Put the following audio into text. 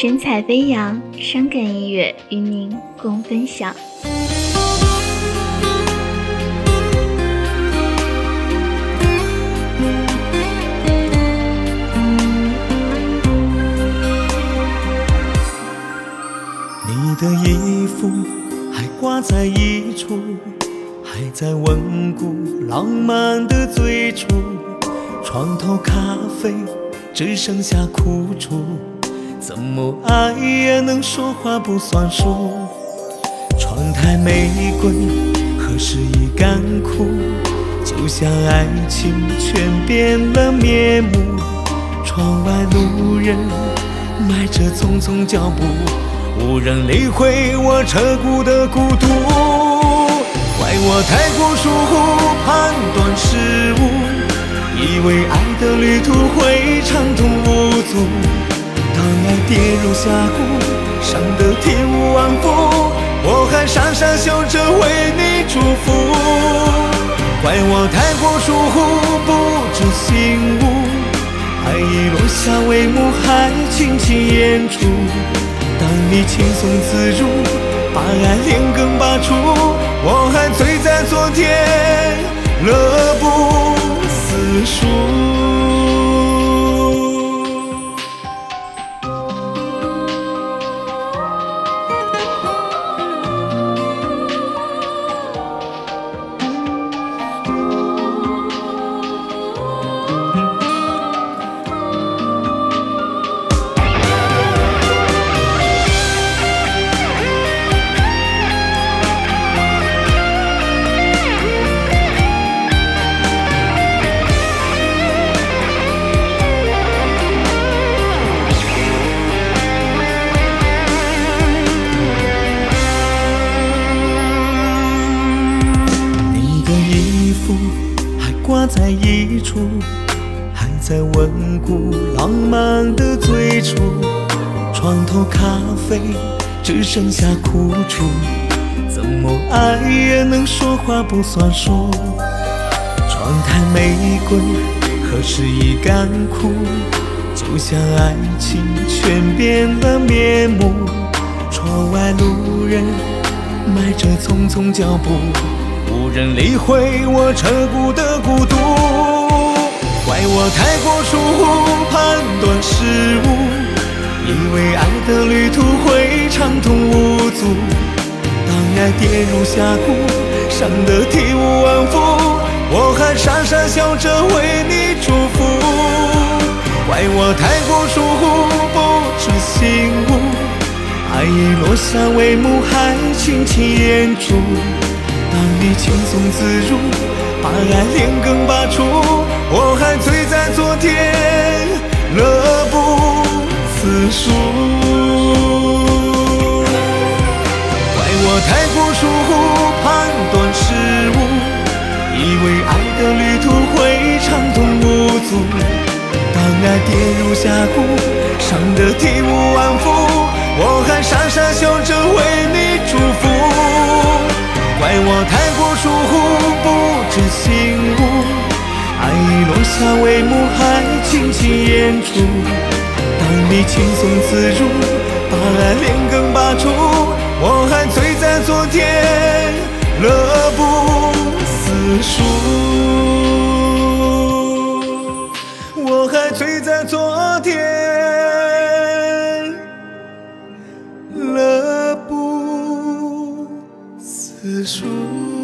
神采飞扬，伤感音乐与您共分享。你的衣服还挂在衣橱，还在温故浪漫的最初。床头咖啡只剩下苦楚，怎么爱也能说话不算数。窗台玫瑰何时已干枯？就像爱情全变了面目。窗外路人迈着匆匆脚步。无人理会我彻骨的孤独，怪我太过疏忽，判断失误，以为爱的旅途会畅通无阻。跌入峡谷，伤得体无完肤，我还傻傻笑着为你祝福。怪我太过疏忽，不知醒悟，爱已落下帷幕，还轻轻演出。当你轻松自如，把爱连根拔除，我还醉在昨天，乐不思蜀。挂在一处，还在温故浪漫的最初。床头咖啡只剩下苦楚，怎么爱也能说话不算数。窗台玫瑰何时已干枯？就像爱情全变了面目。窗外路人迈着匆匆脚步。无人理会我彻骨的孤判断失误，以为爱的旅途会畅通无阻。当爱跌入峡谷，伤得体无完肤，我还傻傻笑着为你祝福。怪我太过疏忽，不知醒悟，爱已落下帷幕，还轻轻掩住。当你轻松自如，把爱连根拔除，我还醉在昨天，思蜀。怪我太过疏忽，判断失误，以为爱的旅途会畅通无阻。当爱跌入峡谷，伤得体无完肤，我还傻傻笑着为你祝福。怪我太过疏忽，不知醒悟，爱已落下帷幕，还轻轻演出。你轻松自如，把爱连根拔除，我还醉在昨天，乐不思蜀。我还醉在昨天。乐不思蜀。